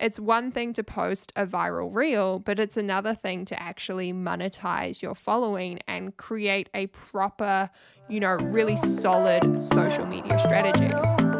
It's one thing to post a viral reel, but it's another thing to actually monetize your following and create a proper, you know, really solid social media strategy.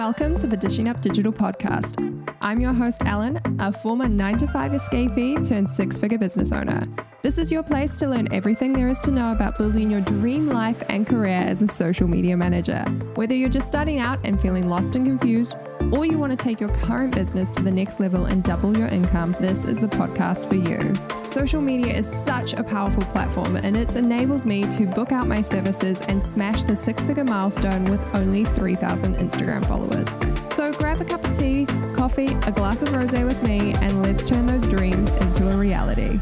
Welcome to the Dishing Up Digital podcast. I'm your host, Ellen, a former 9 to 5 escapee turned six figure business owner. This is your place to learn everything there is to know about building your dream life and career as a social media manager. Whether you're just starting out and feeling lost and confused, or you want to take your current business to the next level and double your income, this is the podcast for you. Social media is such a powerful platform, and it's enabled me to book out my services and smash the six figure milestone with only 3,000 Instagram followers. So grab a cup of tea, coffee, a glass of rose with me, and let's turn those dreams into a reality.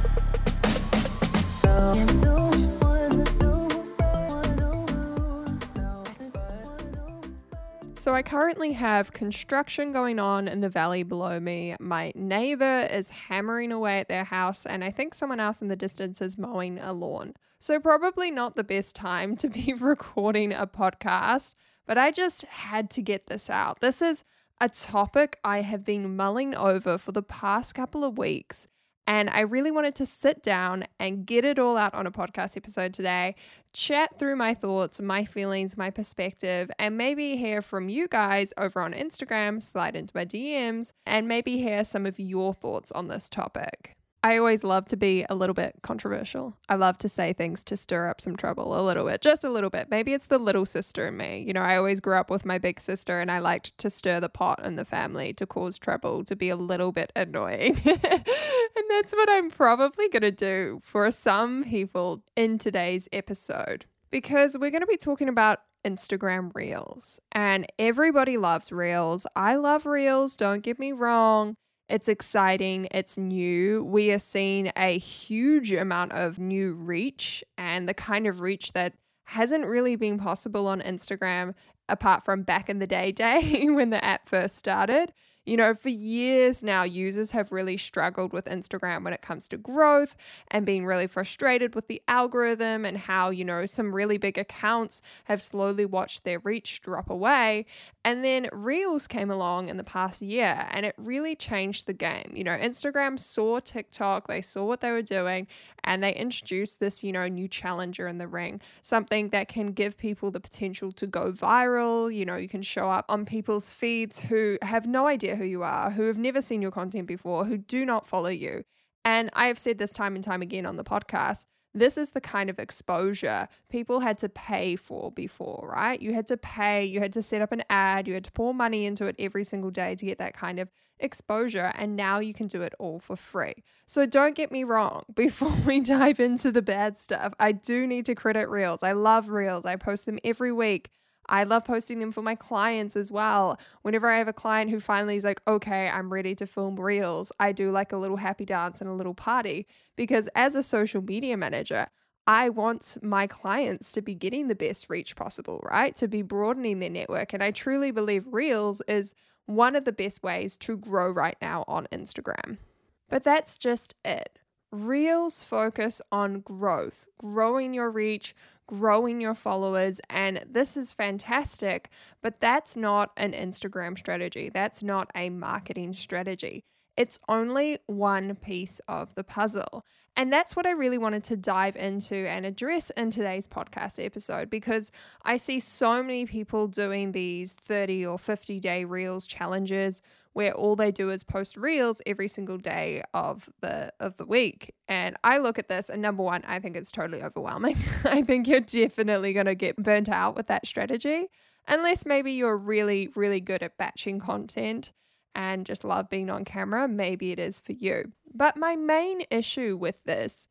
So, I currently have construction going on in the valley below me. My neighbor is hammering away at their house, and I think someone else in the distance is mowing a lawn. So, probably not the best time to be recording a podcast, but I just had to get this out. This is a topic I have been mulling over for the past couple of weeks. And I really wanted to sit down and get it all out on a podcast episode today, chat through my thoughts, my feelings, my perspective, and maybe hear from you guys over on Instagram, slide into my DMs, and maybe hear some of your thoughts on this topic. I always love to be a little bit controversial. I love to say things to stir up some trouble a little bit, just a little bit. Maybe it's the little sister in me. You know, I always grew up with my big sister and I liked to stir the pot in the family, to cause trouble, to be a little bit annoying. and that's what I'm probably going to do for some people in today's episode because we're going to be talking about Instagram Reels. And everybody loves Reels. I love Reels, don't get me wrong. It's exciting, it's new. We are seeing a huge amount of new reach and the kind of reach that hasn't really been possible on Instagram apart from back in the day day when the app first started. You know, for years now, users have really struggled with Instagram when it comes to growth and being really frustrated with the algorithm and how, you know, some really big accounts have slowly watched their reach drop away. And then Reels came along in the past year and it really changed the game. You know, Instagram saw TikTok, they saw what they were doing, and they introduce this, you know, new challenger in the ring, something that can give people the potential to go viral. You know, you can show up on people's feeds who have no idea who you are, who have never seen your content before, who do not follow you. And I have said this time and time again on the podcast. This is the kind of exposure people had to pay for before, right? You had to pay, you had to set up an ad, you had to pour money into it every single day to get that kind of exposure. And now you can do it all for free. So don't get me wrong, before we dive into the bad stuff, I do need to credit Reels. I love Reels, I post them every week. I love posting them for my clients as well. Whenever I have a client who finally is like, okay, I'm ready to film reels, I do like a little happy dance and a little party because as a social media manager, I want my clients to be getting the best reach possible, right? To be broadening their network. And I truly believe Reels is one of the best ways to grow right now on Instagram. But that's just it. Reels focus on growth, growing your reach, growing your followers. And this is fantastic, but that's not an Instagram strategy. That's not a marketing strategy. It's only one piece of the puzzle. And that's what I really wanted to dive into and address in today's podcast episode because I see so many people doing these 30 or 50 day reels challenges where all they do is post reels every single day of the of the week. And I look at this and number one, I think it's totally overwhelming. I think you're definitely going to get burnt out with that strategy unless maybe you're really really good at batching content and just love being on camera, maybe it is for you. But my main issue with this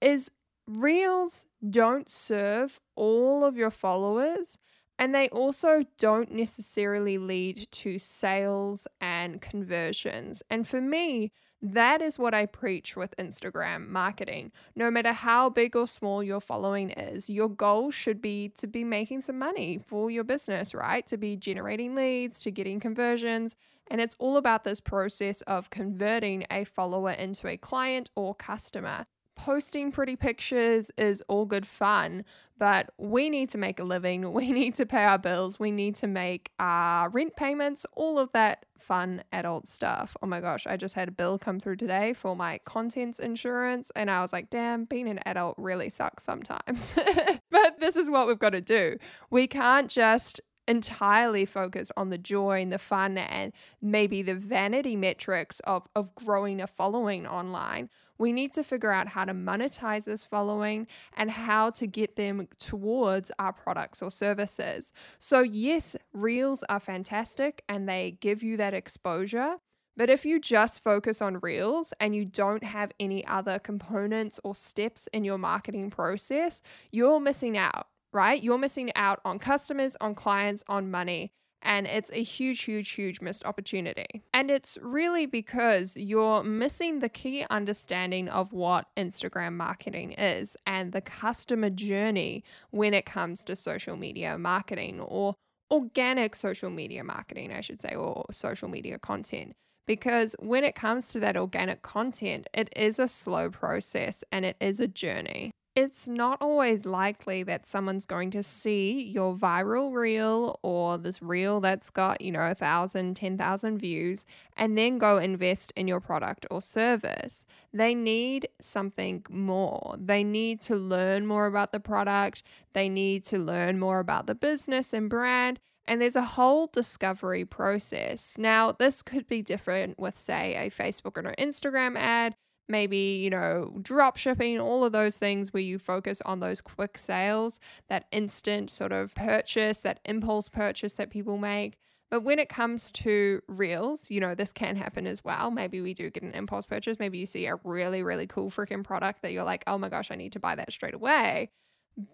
is Reels don't serve all of your followers. And they also don't necessarily lead to sales and conversions. And for me, that is what I preach with Instagram marketing. No matter how big or small your following is, your goal should be to be making some money for your business, right? To be generating leads, to getting conversions. And it's all about this process of converting a follower into a client or customer. Posting pretty pictures is all good fun, but we need to make a living. We need to pay our bills. We need to make our rent payments, all of that fun adult stuff. Oh my gosh, I just had a bill come through today for my contents insurance, and I was like, damn, being an adult really sucks sometimes. but this is what we've got to do. We can't just entirely focus on the joy and the fun and maybe the vanity metrics of, of growing a following online. We need to figure out how to monetize this following and how to get them towards our products or services. So, yes, reels are fantastic and they give you that exposure. But if you just focus on reels and you don't have any other components or steps in your marketing process, you're missing out right? You're missing out on customers, on clients, on money. And it's a huge, huge, huge missed opportunity. And it's really because you're missing the key understanding of what Instagram marketing is and the customer journey when it comes to social media marketing or organic social media marketing, I should say, or social media content. Because when it comes to that organic content, it is a slow process and it is a journey it's not always likely that someone's going to see your viral reel or this reel that's got, you know, a thousand, ten thousand views and then go invest in your product or service. They need something more. They need to learn more about the product. They need to learn more about the business and brand. And there's a whole discovery process. Now, this could be different with, say, a Facebook or an Instagram ad maybe, you know, drop shipping, all of those things where you focus on those quick sales, that instant sort of purchase, that impulse purchase that people make. But when it comes to reels, you know, this can happen as well. Maybe we do get an impulse purchase. Maybe you see a really, really cool freaking product that you're like, oh my gosh, I need to buy that straight away.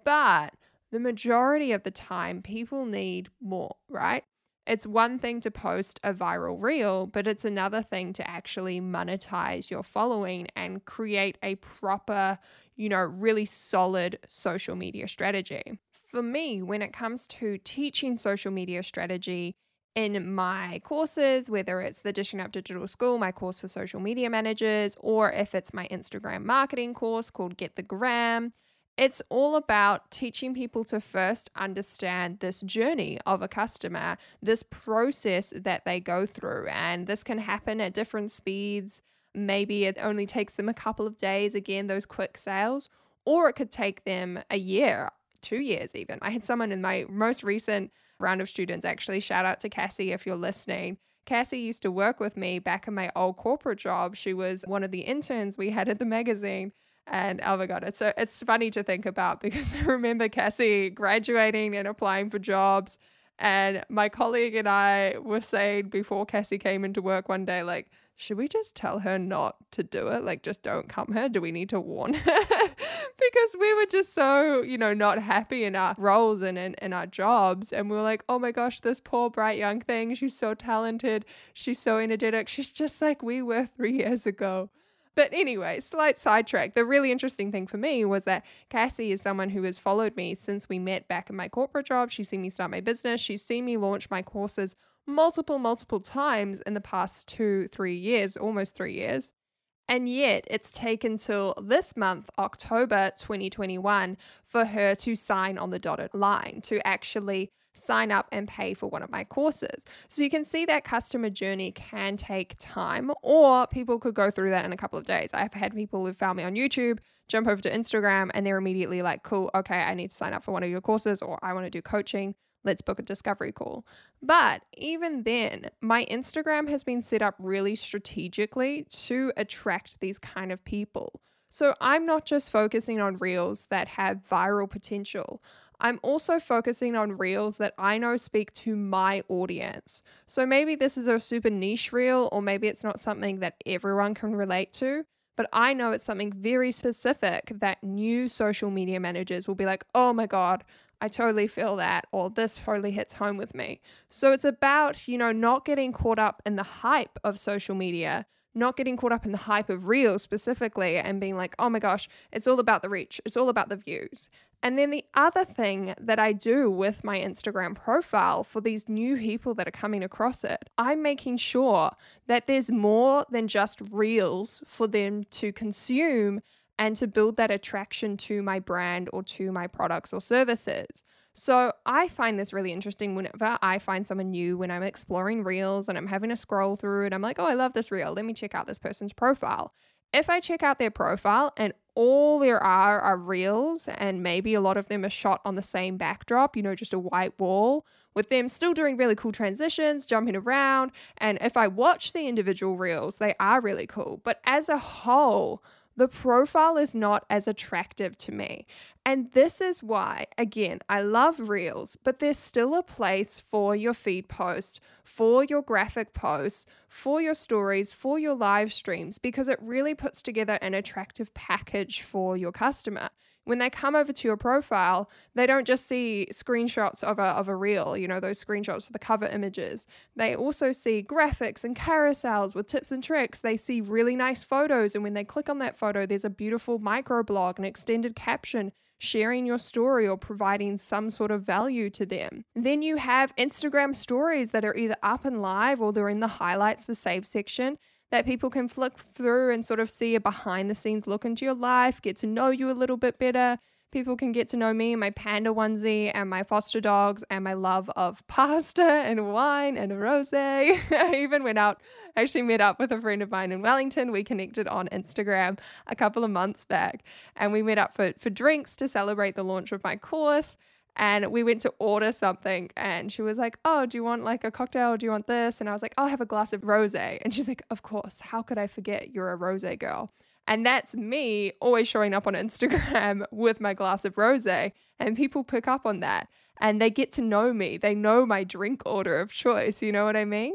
But the majority of the time, people need more, right? It's one thing to post a viral reel, but it's another thing to actually monetize your following and create a proper, you know, really solid social media strategy. For me, when it comes to teaching social media strategy, in my courses, whether it's the Dishing Up Digital School, my course for social media managers, or if it's my Instagram marketing course called Get the Gram, it's all about teaching people to first understand this journey of a customer, this process that they go through. And this can happen at different speeds. Maybe it only takes them a couple of days, again, those quick sales, or it could take them a year, two years even. I had someone in my most recent round of students actually, shout out to Cassie if you're listening. Cassie used to work with me back in my old corporate job. She was one of the interns we had at the magazine. And my god, it's so it's funny to think about because I remember Cassie graduating and applying for jobs. And my colleague and I were saying before Cassie came into work one day, like, should we just tell her not to do it? Like, just don't come here. Do we need to warn her? because we were just so, you know, not happy in our roles and in, in our jobs. And we were like, oh my gosh, this poor, bright young thing. She's so talented. She's so energetic. She's just like we were three years ago. But anyway, slight sidetrack. The really interesting thing for me was that Cassie is someone who has followed me since we met back in my corporate job. She's seen me start my business. She's seen me launch my courses multiple, multiple times in the past two, three years, almost three years. And yet, it's taken till this month, October 2021, for her to sign on the dotted line, to actually sign up and pay for one of my courses. So you can see that customer journey can take time, or people could go through that in a couple of days. I've had people who found me on YouTube jump over to Instagram and they're immediately like, cool, okay, I need to sign up for one of your courses, or I want to do coaching. Let's book a discovery call. But even then, my Instagram has been set up really strategically to attract these kind of people. So I'm not just focusing on reels that have viral potential. I'm also focusing on reels that I know speak to my audience. So maybe this is a super niche reel, or maybe it's not something that everyone can relate to, but I know it's something very specific that new social media managers will be like, oh my God, I totally feel that, or this totally hits home with me. So it's about, you know, not getting caught up in the hype of social media, not getting caught up in the hype of reels specifically and being like, oh my gosh, it's all about the reach, it's all about the views. And then the other thing that I do with my Instagram profile for these new people that are coming across it, I'm making sure that there's more than just reels for them to consume and to build that attraction to my brand or to my products or services. So I find this really interesting whenever I find someone new when I'm exploring reels and I'm having a scroll through and I'm like, oh, I love this reel. Let me check out this person's profile. If I check out their profile and all there are are reels, and maybe a lot of them are shot on the same backdrop, you know, just a white wall, with them still doing really cool transitions, jumping around. And if I watch the individual reels, they are really cool. But as a whole, the profile is not as attractive to me. And this is why, again, I love Reels, but there's still a place for your feed post, for your graphic posts, for your stories, for your live streams, because it really puts together an attractive package for your customer when they come over to your profile, they don't just see screenshots of a, of a reel, you know, those screenshots of the cover images. They also see graphics and carousels with tips and tricks. They see really nice photos. And when they click on that photo, there's a beautiful microblog, an extended caption sharing your story or providing some sort of value to them. Then you have Instagram stories that are either up and live or they're in the highlights, the save section that people can flick through and sort of see a behind the scenes look into your life, get to know you a little bit better. People can get to know me, and my panda onesie, and my foster dogs, and my love of pasta and wine and rose. I even went out, actually met up with a friend of mine in Wellington. We connected on Instagram a couple of months back, and we met up for, for drinks to celebrate the launch of my course and we went to order something and she was like oh do you want like a cocktail? Do you want this? And i was like i'll have a glass of rose and she's like of course. How could i forget you're a rose girl? And that's me always showing up on instagram with my glass of rose and people pick up on that and they get to know me. They know my drink order of choice you know what i mean?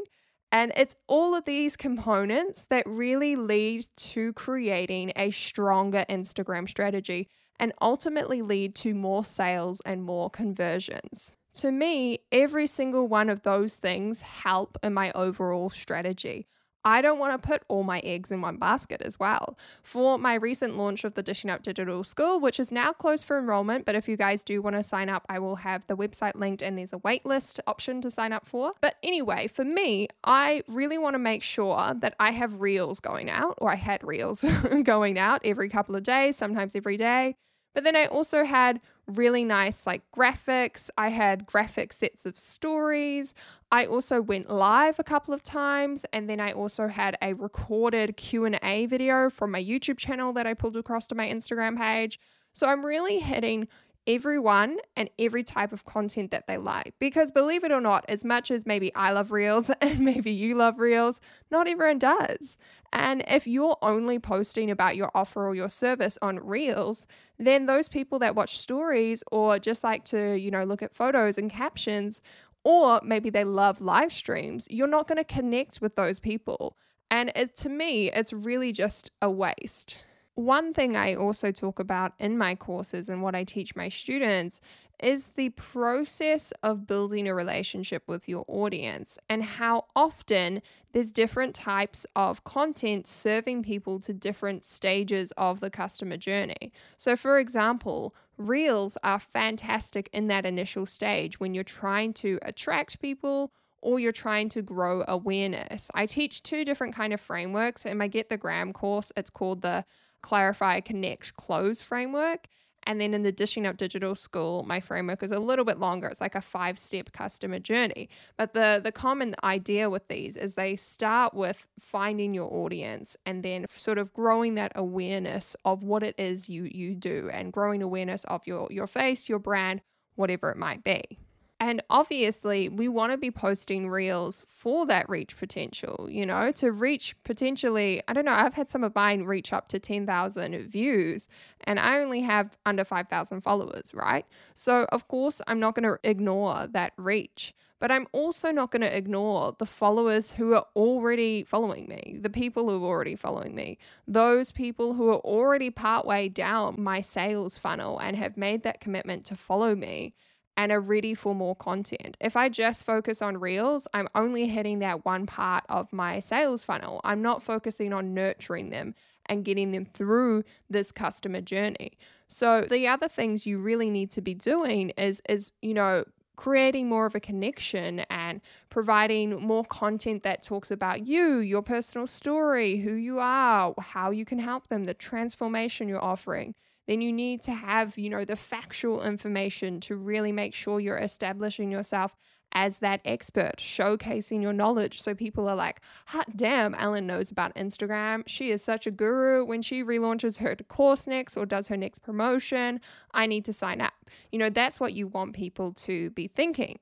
And it's all of these components that really lead to creating a stronger Instagram strategy and ultimately lead to more sales and more conversions. To me, every single one of those things help in my overall strategy. I don't want to put all my eggs in one basket as well. For my recent launch of the Dishing Up Digital School, which is now closed for enrollment, but if you guys do want to sign up, I will have the website linked and there's a waitlist option to sign up for. But anyway, for me, I really want to make sure that I have reels going out, or I had reels going out every couple of days, sometimes every day. But then I also had really nice like graphics. I had graphic sets of stories. I also went live a couple of times and then I also had a recorded Q&A video from my YouTube channel that I pulled across to my Instagram page. So I'm really hitting everyone and every type of content that they like. Because believe it or not, as much as maybe I love Reels and maybe you love Reels, not everyone does. And if you're only posting about your offer or your service on Reels, then those people that watch stories or just like to, you know, look at photos and captions, or maybe they love live streams, you're not going to connect with those people. And it, to me, it's really just a waste. One thing I also talk about in my courses and what I teach my students is the process of building a relationship with your audience and how often there's different types of content serving people to different stages of the customer journey. So, for example, reels are fantastic in that initial stage when you're trying to attract people or you're trying to grow awareness. I teach two different kind of frameworks in my Get the Gram course. It's called the clarify, connect, close framework. And then in the Dishing Up Digital School, my framework is a little bit longer. It's like a five step customer journey. But the, the common idea with these is they start with finding your audience and then sort of growing that awareness of what it is you, you do and growing awareness of your, your face, your brand, whatever it might be. And obviously, we want to be posting reels for that reach potential, you know, to reach potentially, I don't know, I've had some of mine reach up to 10,000 views and I only have under 5,000 followers, right? So, of course, I'm not going to ignore that reach, but I'm also not going to ignore the followers who are already following me, the people who are already following me, those people who are already partway down my sales funnel and have made that commitment to follow me and are ready for more content. If I just focus on reels, I'm only hitting that one part of my sales funnel. I'm not focusing on nurturing them and getting them through this customer journey. So the other things you really need to be doing is is, you know, creating more of a connection and providing more content that talks about you, your personal story, who you are, how you can help them, the transformation you're offering then you need to have, you know, the factual information to really make sure you're establishing yourself as that expert, showcasing your knowledge. So people are like, hot damn, Ellen knows about Instagram. She is such a guru. When she relaunches her course next or does her next promotion, I need to sign up. You know, that's what you want people to be thinking.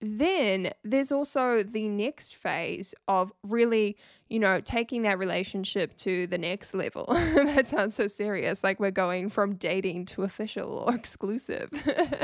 Then there's also the next phase of really, you know, taking that relationship to the next level. that sounds so serious, like we're going from dating to official or exclusive.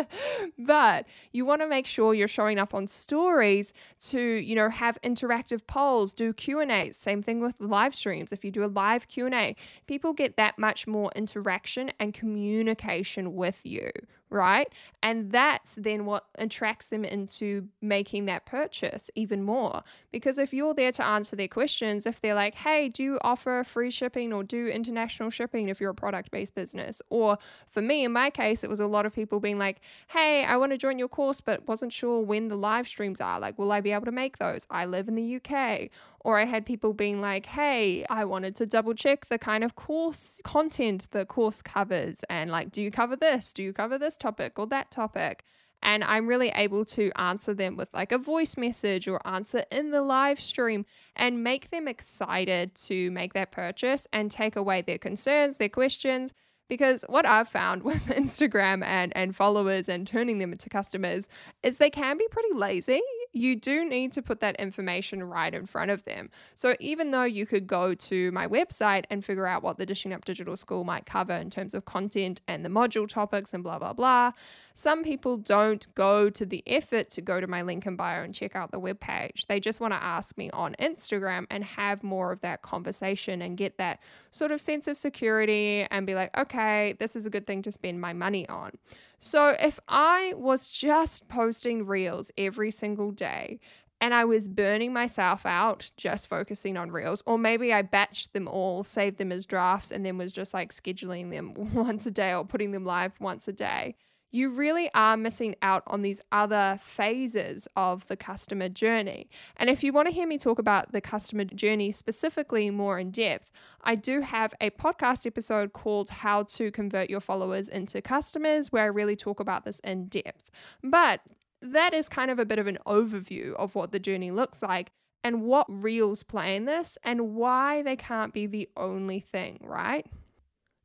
but you want to make sure you're showing up on stories to, you know, have interactive polls, do Q&As. Same thing with live streams. If you do a live Q&A, people get that much more interaction and communication with you, right? And that's then what attracts them into making that purchase even more. Because if you're there to answer their questions, if they're like, hey, do you offer free shipping or do international shipping if you're a product based business? Or for me, in my case, it was a lot of people being like, hey, I want to join your course, but wasn't sure when the live streams are. Like, will I be able to make those? I live in the UK. Or I had people being like, hey, I wanted to double check the kind of course content the course covers. And like, do you cover this? Do you cover this topic or that topic? And I'm really able to answer them with like a voice message or answer in the live stream and make them excited to make that purchase and take away their concerns, their questions. Because what I've found with Instagram and, and followers and turning them into customers is they can be pretty lazy you do need to put that information right in front of them. So even though you could go to my website and figure out what the Dishing Up Digital School might cover in terms of content and the module topics and blah, blah, blah, some people don't go to the effort to go to my link in bio and check out the webpage. They just want to ask me on Instagram and have more of that conversation and get that sort of sense of security and be like, okay, this is a good thing to spend my money on. So if I was just posting reels every single day and I was burning myself out just focusing on reels, or maybe I batched them all, saved them as drafts, and then was just like scheduling them once a day or putting them live once a day you really are missing out on these other phases of the customer journey. And if you want to hear me talk about the customer journey specifically more in depth, I do have a podcast episode called How to Convert Your Followers into Customers, where I really talk about this in depth. But that is kind of a bit of an overview of what the journey looks like and what reels play in this and why they can't be the only thing, right?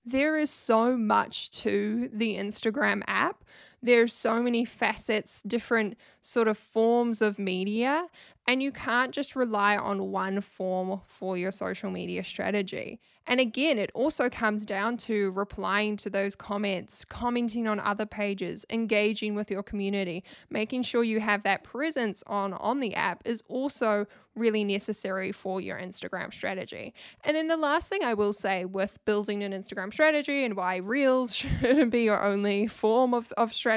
There is so much to the Instagram app. There's so many facets, different sort of forms of media, and you can't just rely on one form for your social media strategy. And again, it also comes down to replying to those comments, commenting on other pages, engaging with your community, making sure you have that presence on on the app is also really necessary for your Instagram strategy. And then the last thing I will say with building an Instagram strategy and why Reels shouldn't be your only form of, of strategy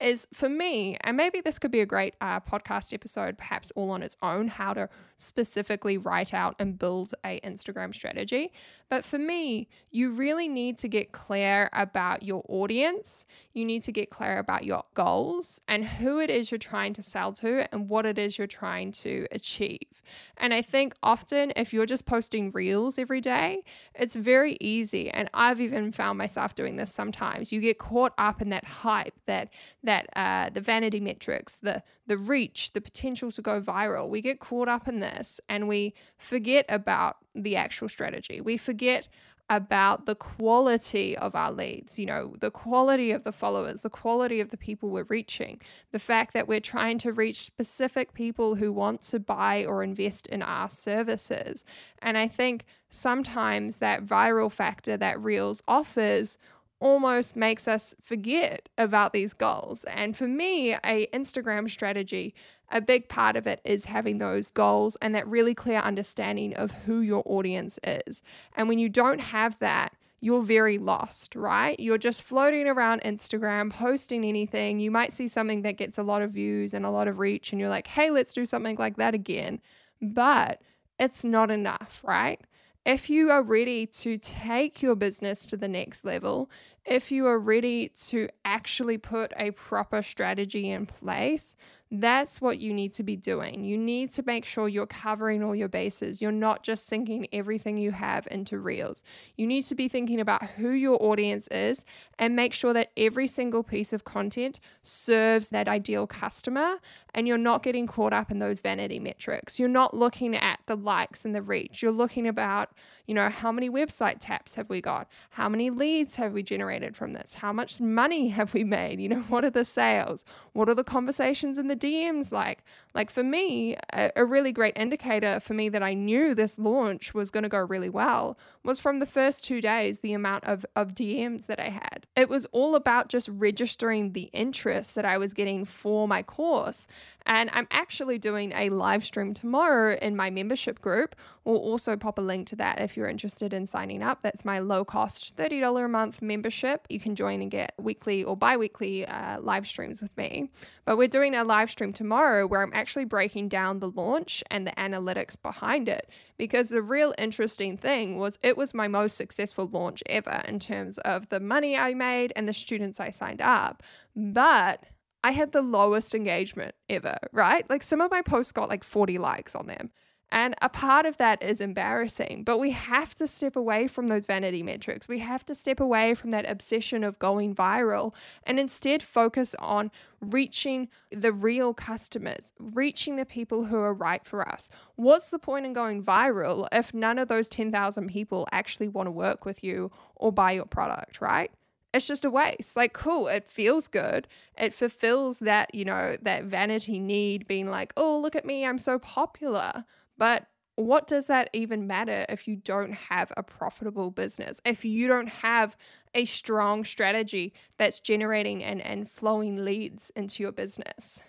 is for me, and maybe this could be a great uh, podcast episode, perhaps all on its own, how to specifically write out and build a Instagram strategy. But for me, you really need to get clear about your audience. You need to get clear about your goals and who it is you're trying to sell to and what it is you're trying to achieve. And I think often if you're just posting reels every day, it's very easy. And I've even found myself doing this sometimes. You get caught up in that hype, that that uh, the vanity metrics, the the reach, the potential to go viral. We get caught up in this and we forget about the actual strategy. We forget about the quality of our leads, you know, the quality of the followers, the quality of the people we're reaching, the fact that we're trying to reach specific people who want to buy or invest in our services. And I think sometimes that viral factor that Reels offers almost makes us forget about these goals. And for me, a Instagram strategy, a big part of it is having those goals and that really clear understanding of who your audience is. And when you don't have that, you're very lost, right? You're just floating around Instagram, posting anything. You might see something that gets a lot of views and a lot of reach, and you're like, hey, let's do something like that again. But it's not enough, right? If you are ready to take your business to the next level, if you are ready to actually put a proper strategy in place, That's what you need to be doing. You need to make sure you're covering all your bases. You're not just sinking everything you have into reels. You need to be thinking about who your audience is and make sure that every single piece of content serves that ideal customer and you're not getting caught up in those vanity metrics. You're not looking at the likes and the reach. You're looking about, you know, how many website taps have we got? How many leads have we generated from this? How much money have we made? You know, what are the sales? What are the conversations in the DMs like? Like for me, a, a really great indicator for me that I knew this launch was going to go really well was from the first two days, the amount of, of DMs that I had. It was all about just registering the interest that I was getting for my course. And I'm actually doing a live stream tomorrow in my membership group. We'll also pop a link to that if you're interested in signing up. That's my low cost $30 a month membership. You can join and get weekly or bi weekly uh, live streams with me. But we're doing a live stream tomorrow where I'm actually breaking down the launch and the analytics behind it. Because the real interesting thing was it was my most successful launch ever in terms of the money I made and the students I signed up. But I had the lowest engagement ever, right? Like some of my posts got like 40 likes on them. And a part of that is embarrassing, but we have to step away from those vanity metrics. We have to step away from that obsession of going viral and instead focus on reaching the real customers, reaching the people who are right for us. What's the point in going viral if none of those 10,000 people actually want to work with you or buy your product, right? it's just a waste. Like, cool, it feels good. It fulfills that, you know, that vanity need being like, oh, look at me, I'm so popular. But what does that even matter if you don't have a profitable business? If you don't have a strong strategy that's generating and, and flowing leads into your business?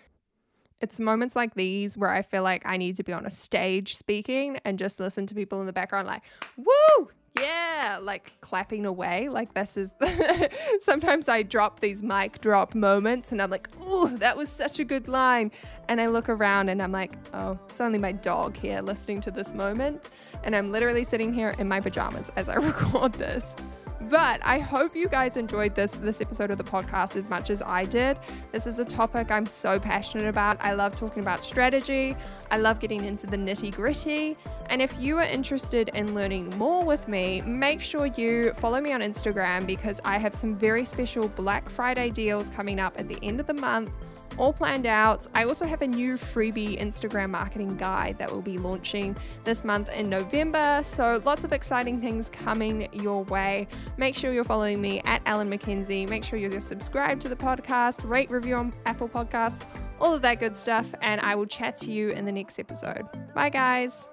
It's moments like these where I feel like I need to be on a stage speaking and just listen to people in the background, like, woo, yeah, like clapping away. Like this is sometimes I drop these mic drop moments and I'm like, "Ooh, that was such a good line." And I look around and I'm like, "Oh, it's only my dog here listening to this moment." And I'm literally sitting here in my pajamas as I record this. But I hope you guys enjoyed this this episode of the podcast as much as I did. This is a topic I'm so passionate about. I love talking about strategy. I love getting into the nitty-gritty. And if you are interested in learning more with me, make sure you follow me on Instagram because I have some very special Black Friday deals coming up at the end of the month all planned out. I also have a new freebie Instagram marketing guide that will be launching this month in November. So lots of exciting things coming your way. Make sure you're following me at Ellen McKenzie. Make sure you're subscribed to the podcast, rate, review on Apple Podcasts, all of that good stuff. And I will chat to you in the next episode. Bye, guys.